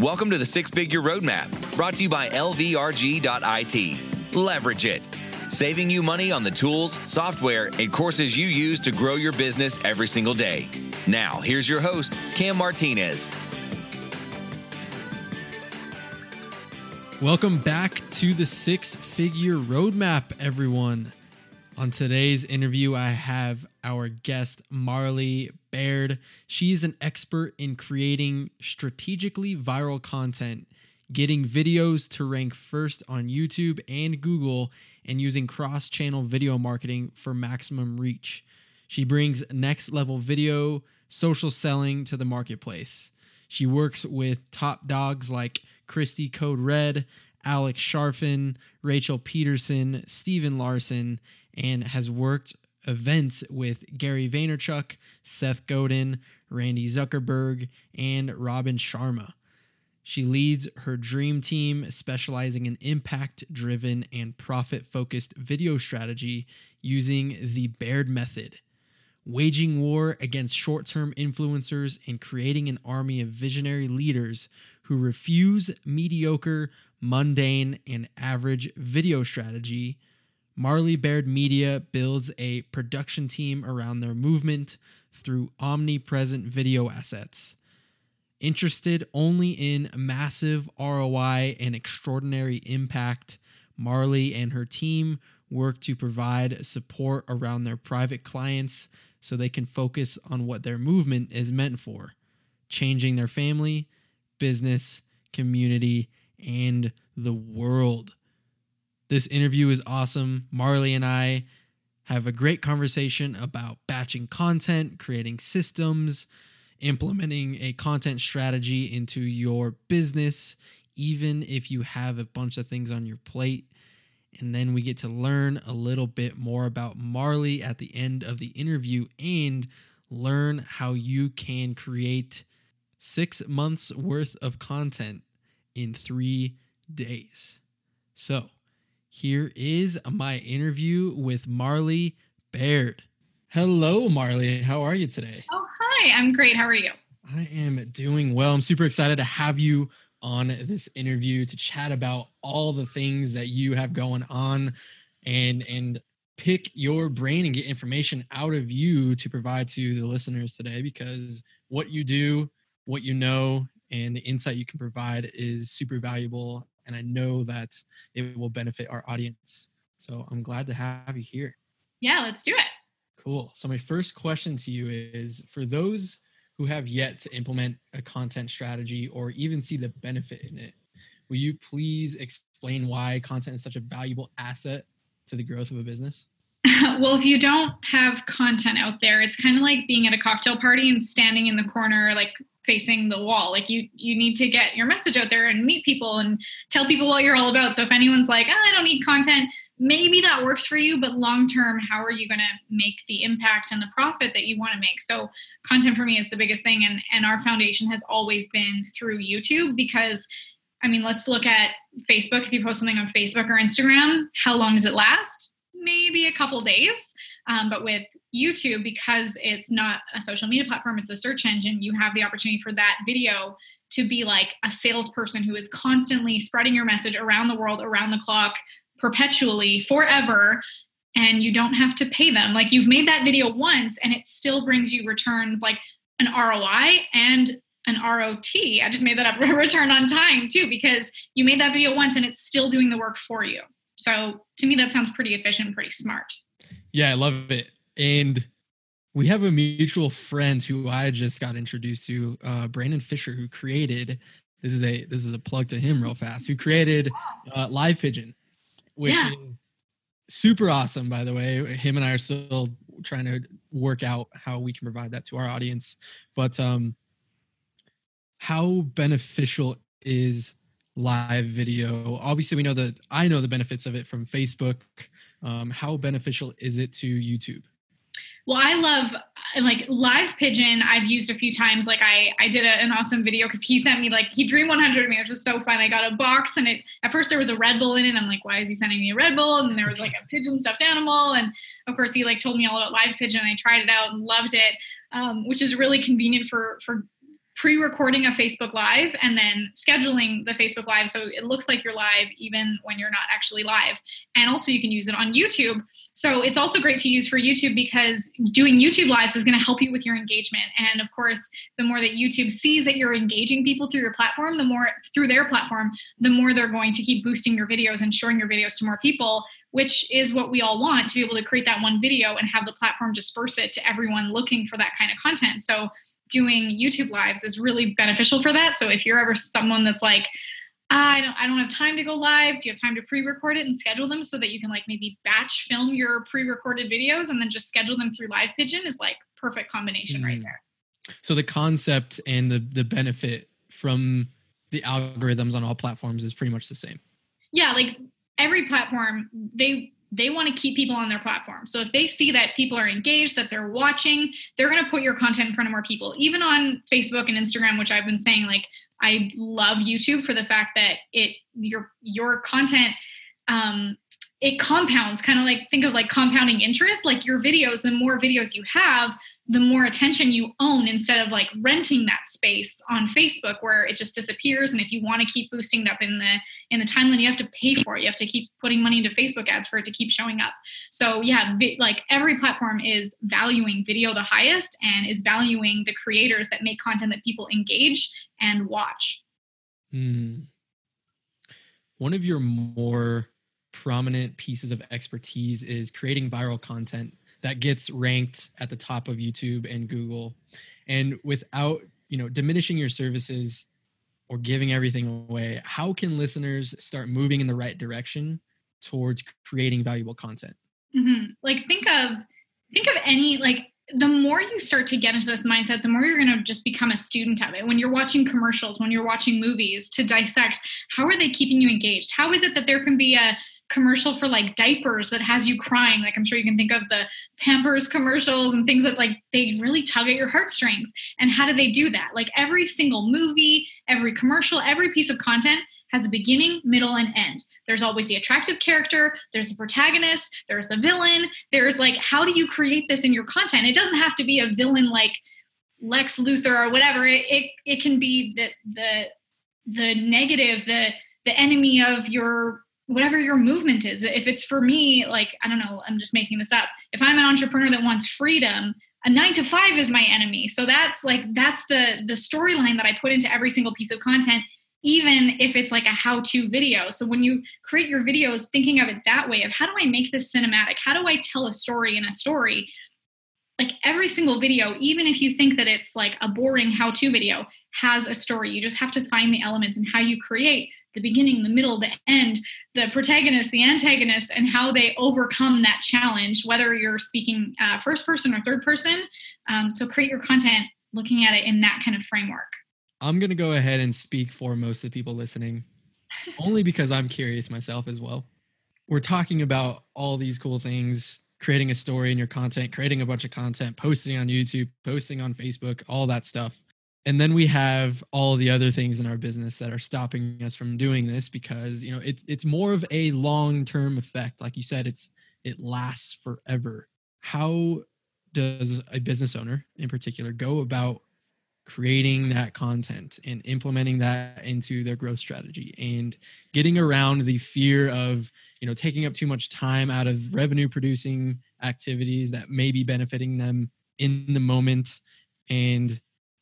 Welcome to the Six Figure Roadmap, brought to you by LVRG.IT. Leverage it, saving you money on the tools, software, and courses you use to grow your business every single day. Now, here's your host, Cam Martinez. Welcome back to the Six Figure Roadmap, everyone. On today's interview, I have our guest, Marley Baird. She's an expert in creating strategically viral content, getting videos to rank first on YouTube and Google, and using cross channel video marketing for maximum reach. She brings next level video, social selling to the marketplace. She works with top dogs like Cristy Code Red, Alex Charfen, Rachel Pedersen, Stephen Larsen, and has worked events with Gary Vaynerchuk, Seth Godin, Randi Zuckerberg, and Robin Sharma. She leads her dream team, specializing in impact driven and profit focused video strategy using the Baird method, waging war against short term influencers and creating an army of visionary leaders who refuse mediocre, mundane, and average video strategy Marley Baird Media builds a production team around their movement through omnipresent video assets. Interested only in massive ROI and extraordinary impact, Marley and her team work to provide support around their private clients so they can focus on what their movement is meant for changing their family, business, community, and the world. This interview is awesome. Marley and I have a great conversation about batching content, creating systems, implementing a content strategy into your business, even if you have a bunch of things on your plate. And then we get to learn a little bit more about Marley at the end of the interview and learn how you can create six months worth of content in three days. So, here is my interview with Marley Baird. Hello, Marley. How are you today? Oh, hi. I'm great. How are you? I am doing well. I'm super excited to have you on this interview to chat about all the things that you have going on and and pick your brain and get information out of you to provide to the listeners today because what you do, what you know, and the insight you can provide is super valuable and I know that it will benefit our audience. So I'm glad to have you here. Yeah, let's do it. Cool. So my first question to you is for those who have yet to implement a content strategy or even see the benefit in it, will you please explain why content is such a valuable asset to the growth of a business? well, if you don't have content out there, it's kind of like being at a cocktail party and standing in the corner, like facing the wall. Like you you need to get your message out there and meet people and tell people what you're all about. So if anyone's like oh, i don't need content maybe that works for you but long term how are you going to make the impact and the profit that you want to make? So content for me is the biggest thing and and our foundation has always been through youtube because i mean let's look at facebook. If you post something on facebook or instagram how long does it last? Maybe a couple days um, but with YouTube, because it's not a social media platform, it's a search engine, you have the opportunity for that video to be like a salesperson who is constantly spreading your message around the world, around the clock, perpetually, forever. And you don't have to pay them. Like you've made that video once and it still brings you returns like an ROI and an ROT. I just made that up, return on time too, because you made that video once and it's still doing the work for you. So to me, that sounds pretty efficient, pretty smart. Yeah, I love it. And we have a mutual friend who I just got introduced to, uh, Brandon Fisher, who created this is a this is a plug to him real fast. Who created uh, Live Pigeon, which yeah. is super awesome. By the way, him and I are still trying to work out how we can provide that to our audience. But um, how beneficial is live video? Obviously, we know that I know the benefits of it from Facebook. Um, how beneficial is it to YouTube? Well, I love like live pigeon. I've used a few times. Like I, I did a, an awesome video because he sent me like he dream 100 me, which was so fun. I got a box and it at first there was a Red Bull in it. I'm like, why is he sending me a Red Bull? And there was like a pigeon stuffed animal, and of course he like told me all about live pigeon. I tried it out and loved it, um, which is really convenient for for pre-recording a Facebook Live and then scheduling the Facebook Live so it looks like you're live even when you're not actually live. And also you can use it on YouTube. So it's also great to use for YouTube because doing YouTube lives is going to help you with your engagement. And of course, the more that YouTube sees that you're engaging people through your platform, the more through their platform, the more they're going to keep boosting your videos and showing your videos to more people which is what we all want to be able to create that one video and have the platform disperse it to everyone looking for that kind of content. So doing YouTube lives is really beneficial for that. So if you're ever someone that's like, I don't I don't have time to go live. Do you have time to pre-record it and schedule them so that you can like maybe batch film your pre-recorded videos and then just schedule them through Live Pigeon is like perfect combination mm. right there. So the concept and the the benefit from the algorithms on all platforms is pretty much the same. Yeah, like every platform they they want to keep people on their platform. So if they see that people are engaged, that they're watching, they're going to put your content in front of more people. Even on Facebook and Instagram, which I've been saying, like I love YouTube for the fact that it your your content um, it compounds, kind of like think of like compounding interest. Like your videos, the more videos you have, the more attention you own instead of like renting that space on Facebook where it just disappears. And if you want to keep boosting it up in the in the timeline, you have to pay for it. You have to keep putting money into Facebook ads for it to keep showing up. So yeah, like every platform is valuing video the highest and is valuing the creators that make content that people engage and watch. Mm. One of your more prominent pieces of expertise is creating viral content that gets ranked at the top of YouTube and Google. And without, you know, diminishing your services or giving everything away, how can listeners start moving in the right direction towards creating valuable content? Mm-hmm. Like think of think of any like the more you start to get into this mindset, the more you're going to just become a student of it. When you're watching commercials, when you're watching movies, to dissect how are they keeping you engaged? How is it that there can be a commercial for like diapers that has you crying. Like i'm sure you can think of the pampers commercials and things that like they really tug at your heartstrings. And how do they do that? Like every single movie every commercial every piece of content has a beginning middle and end. There's always the attractive character there's the protagonist there's the villain there's like how do you create this in your content? It doesn't have to be a villain like lex luthor or whatever. It, it, it can be the the the negative the the enemy of your whatever your movement is. If it's for me, like, I don't know, I'm just making this up. If I'm an entrepreneur that wants freedom, a nine to five is my enemy. So that's like, that's the, the storyline that I put into every single piece of content, even if it's like a how to video. So when you create your videos, thinking of it that way of how do I make this cinematic? How do I tell a story in a story? Like every single video, even if you think that it's like a boring how to video, has a story. You just have to find the elements and how you create the beginning, the middle, the end, the protagonist, the antagonist, and how they overcome that challenge, whether you're speaking uh, first person or third person. Um, so create your content looking at it in that kind of framework. I'm going to go ahead and speak for most of the people listening, only because I'm curious myself as well. We're talking about all these cool things creating a story in your content, creating a bunch of content, posting on YouTube, posting on Facebook, all that stuff and then we have all the other things in our business that are stopping us from doing this because you know it's it's more of a long-term effect. Like you said it's it lasts forever. How does a business owner in particular go about creating that content and implementing that into their growth strategy and getting around the fear of you know taking up too much time out of revenue producing activities that may be benefiting them in the moment and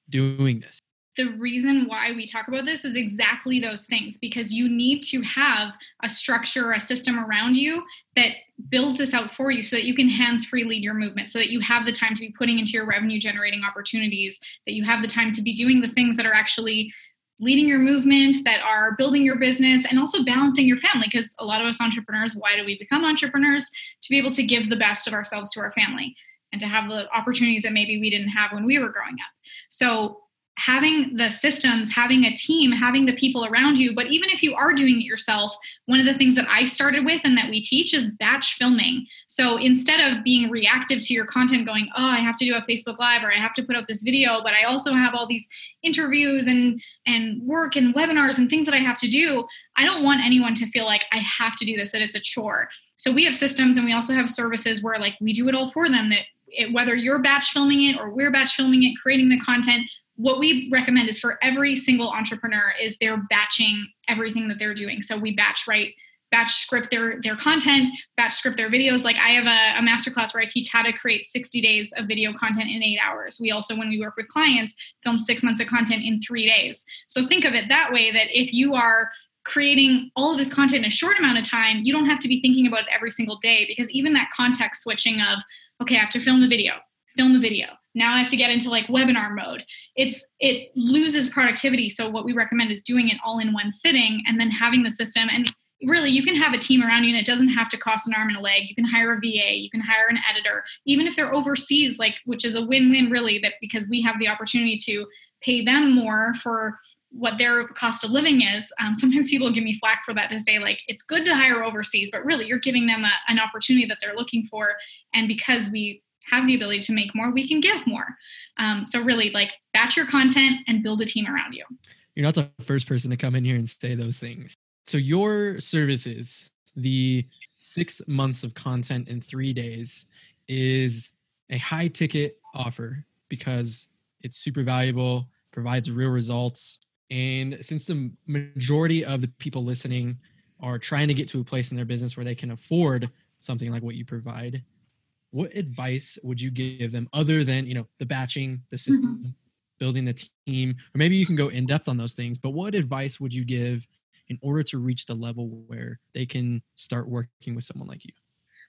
doing this? The reason why we talk about this is exactly those things because you need to have a structure, a system around you that builds this out for you so that you can hands free lead your movement, so that you have the time to be putting into your revenue generating opportunities, that you have the time to be doing the things that are actually leading your movement, that are building your business, and also balancing your family. Because a lot of us entrepreneurs, why do we become entrepreneurs? To be able to give the best of ourselves to our family and to have the opportunities that maybe we didn't have when we were growing up. So having the systems, having a team, having the people around you. But even if you are doing it yourself, one of the things that I started with and that we teach is batch filming. So instead of being reactive to your content, going, oh, I have to do a Facebook Live or I have to put out this video, but I also have all these interviews and and work and webinars and things that I have to do, I don't want anyone to feel like I have to do this, that it's a chore. So we have systems and we also have services where like we do it all for them that it, whether you're batch filming it or we're batch filming it, creating the content, what we recommend is for every single entrepreneur is they're batching everything that they're doing. So we batch right batch script their their content, batch script their videos. Like I have a, a masterclass where I teach how to create 60 days of video content in eight hours. We also, when we work with clients, film six months of content in three days. So think of it that way that if you are creating all of this content in a short amount of time, you don't have to be thinking about it every single day because even that context switching of, okay, I have to film the video, film the video. Now I have to get into like webinar mode. It's it loses productivity. So what we recommend is doing it all in one sitting and then having the system and really you can have a team around you and it doesn't have to cost an arm and a leg you can hire a va you can hire an editor even if they're overseas like which is a win-win really that because we have the opportunity to pay them more for what their cost of living is um, sometimes people give me flack for that to say like it's good to hire overseas but really you're giving them a, an opportunity that they're looking for and because we have the ability to make more we can give more um, so really like batch your content and build a team around you you're not the first person to come in here and say those things so your services, the six months of content in three days, is a high ticket offer because it's super valuable, provides real results. And since the majority of the people listening are trying to get to a place in their business where they can afford something like what you provide, what advice would you give them other than, you know, the batching, the system, mm-hmm. building the team, or maybe you can go in depth on those things, but what advice would you give in order to reach the level where they can start working with someone like you?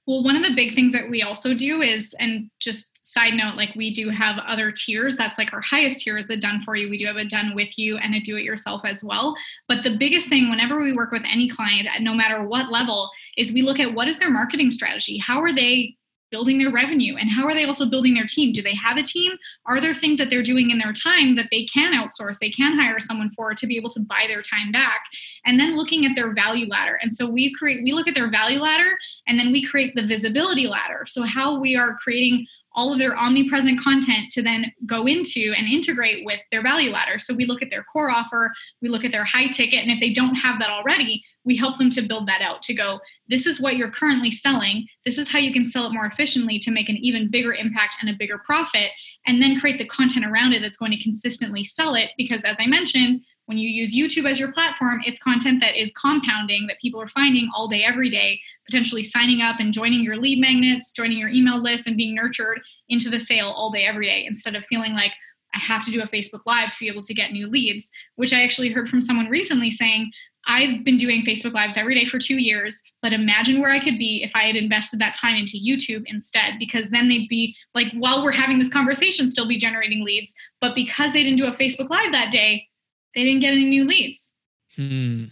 Well, one of the big things that we also do is, and just side note, like we do have other tiers. That's like our highest tier is the done for you. We do have a done with you and a do it yourself as well. But the biggest thing, whenever we work with any client, no matter what level, is we look at what is their marketing strategy? How are they building their revenue and how are they also building their team? Do they have a team? Are there things that they're doing in their time that they can outsource they can hire someone for to be able to buy their time back? And then looking at their value ladder. And so we create we look at their value ladder and then we create the visibility ladder. So how we are creating all of their omnipresent content to then go into and integrate with their value ladder. So we look at their core offer, we look at their high ticket, and if they don't have that already, we help them to build that out to go, this is what you're currently selling. This is how you can sell it more efficiently to make an even bigger impact and a bigger profit, and then create the content around it that's going to consistently sell it. Because as I mentioned, when you use YouTube as your platform, it's content that is compounding that people are finding all day, every day potentially signing up and joining your lead magnets, joining your email list, and being nurtured into the sale all day, every day, instead of feeling like I have to do a Facebook Live to be able to get new leads, which I actually heard from someone recently saying, I've been doing Facebook Lives every day for two years, but imagine where I could be if I had invested that time into YouTube instead, because then they'd be like, while we're having this conversation, still be generating leads. But because they didn't do a Facebook Live that day, they didn't get any new leads. Hmm.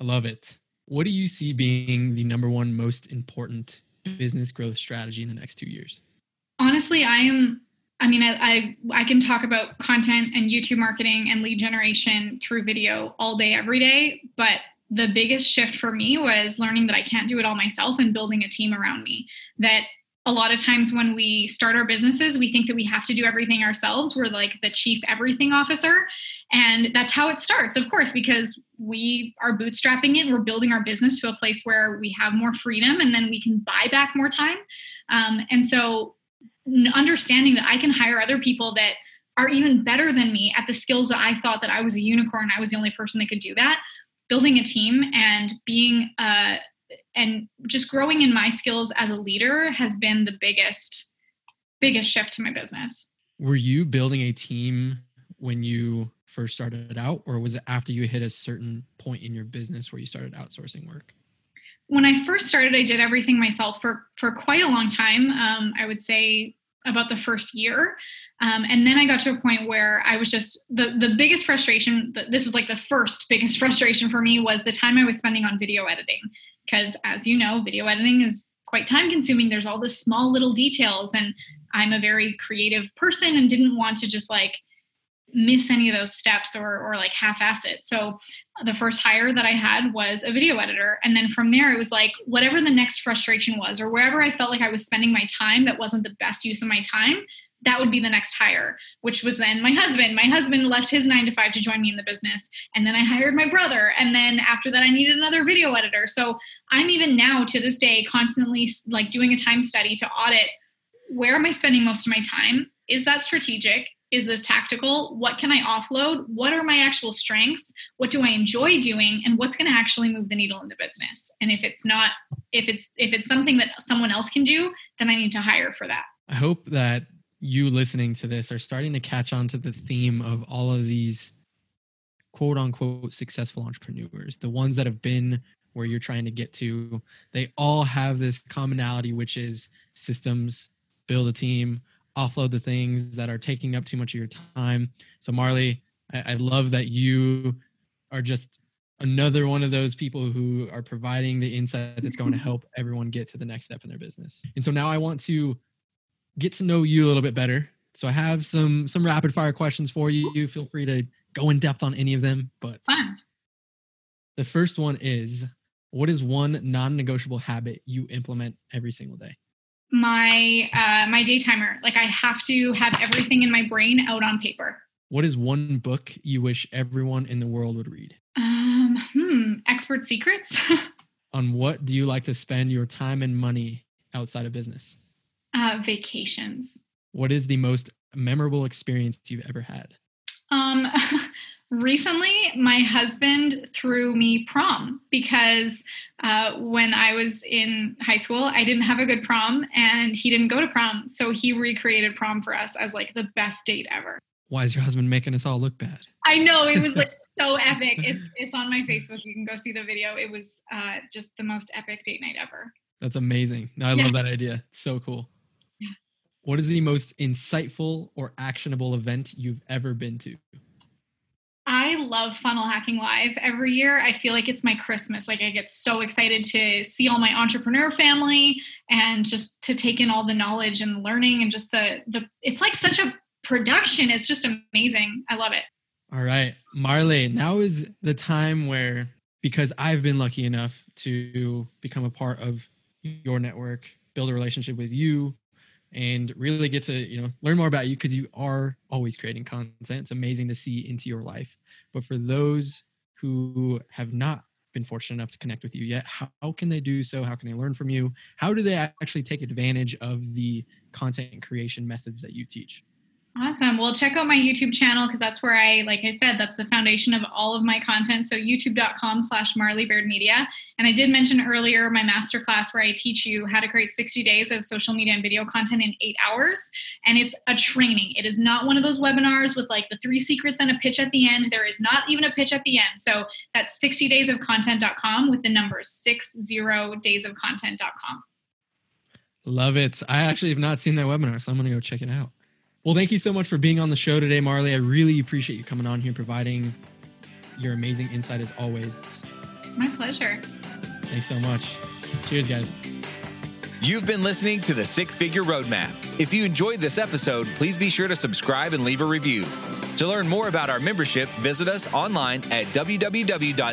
I love it. What do you see being the number one most important business growth strategy in the next two years? Honestly, I am. I mean, I, I, I can talk about content and YouTube marketing and lead generation through video all day, every day. But the biggest shift for me was learning that I can't do it all myself and building a team around me. That a lot of times when we start our businesses, we think that we have to do everything ourselves. We're like the chief everything officer. And that's how it starts, of course, because we are bootstrapping it. We're building our business to a place where we have more freedom and then we can buy back more time. Um, and so, understanding that I can hire other people that are even better than me at the skills that I thought that I was a unicorn, I was the only person that could do that. Building a team and being uh, and just growing in my skills as a leader has been the biggest biggest shift to my business. Were you building a team when you first started out, or was it after you hit a certain point in your business where you started outsourcing work? When I first started, I did everything myself for for quite a long time. Um, I would say about the first year, um, and then I got to a point where I was just the the biggest frustration. This was like the first biggest frustration for me was the time I was spending on video editing, because as you know, video editing is quite time consuming. There's all the small little details, and I'm a very creative person and didn't want to just like miss any of those steps or or like half-ass it. So the first hire that I had was a video editor. And then from there it was like whatever the next frustration was or wherever I felt like I was spending my time that wasn't the best use of my time, that would be the next hire, which was then my husband. My husband left his nine to five to join me in the business. And then I hired my brother. And then after that, I needed another video editor. So I'm even now to this day constantly like doing a time study to audit where am I spending most of my time? Is that strategic? Is this tactical? What can I offload? What are my actual strengths? What do I enjoy doing? And what's going to actually move the needle in the business? And if it's not, if it's if it's something that someone else can do, then I need to hire for that. I hope that you listening to this are starting to catch on to the theme of all of these quote unquote successful entrepreneurs, the ones that have been where you're trying to get to. They all have this commonality, which is systems, build a team, offload the things that are taking up too much of your time. So, Marley, I, I love that you are just another one of those people who are providing the insight that's going to help everyone get to the next step in their business. And so now I want to get to know you a little bit better. So I have some some rapid fire questions for you. Feel free to go in depth on any of them, but Fun. the first one is what is one non-negotiable habit you implement every single day? My uh, my day timer. Like I have to have everything in my brain out on paper. What is one book you wish everyone in the world would read? Um, hmm. Expert secrets. On what do you like to spend your time and money outside of business? uh, vacations. What is the most memorable experience you've ever had? Um, recently, my husband threw me prom because uh, when I was in high school, I didn't have a good prom and he didn't go to prom. So he recreated prom for us as like the best date ever. Why is your husband making us all look bad? I know it was like so epic. It's it's on my Facebook. You can go see the video. It was uh, just the most epic date night ever. That's amazing. I Yeah. love that idea. It's so cool. What is the most insightful or actionable event you've ever been to? I love Funnel Hacking Live. Every year, I feel like it's my Christmas. Like, I get so excited to see all my entrepreneur family and just to take in all the knowledge and learning and just the, the it's like such a production. It's just amazing. I love it. All right, Marley, now is the time where, because I've been lucky enough to become a part of your network, build a relationship with you, and really get to, you know, learn more about you because you are always creating content. It's amazing to see into your life. But for those who have not been fortunate enough to connect with you yet, how, can they do so? How can they learn from you? How do they actually take advantage of the content creation methods that you teach? Awesome. Well, check out my YouTube channel because that's where I, like I said, that's the foundation of all of my content. So youtube.com slash Marley Baird Media. And I did mention earlier my masterclass where I teach you how to create 60 days of social media and video content in eight hours. And it's a training. It is not one of those webinars with like the three secrets and a pitch at the end. There is not even a pitch at the end. So that's 60daysofcontent.com with the numbers 60daysofcontent.com. Love it. I actually have not seen that webinar, so I'm going to go check it out. Well, thank you so much for being on the show today, Marley. I really appreciate you coming on here, providing your amazing insight as always. My pleasure. Thanks so much. Cheers, guys. You've been listening to the Six Figure Roadmap. If you enjoyed this episode, please be sure to subscribe and leave a review. To learn more about our membership, visit us online at www.lvrg.it.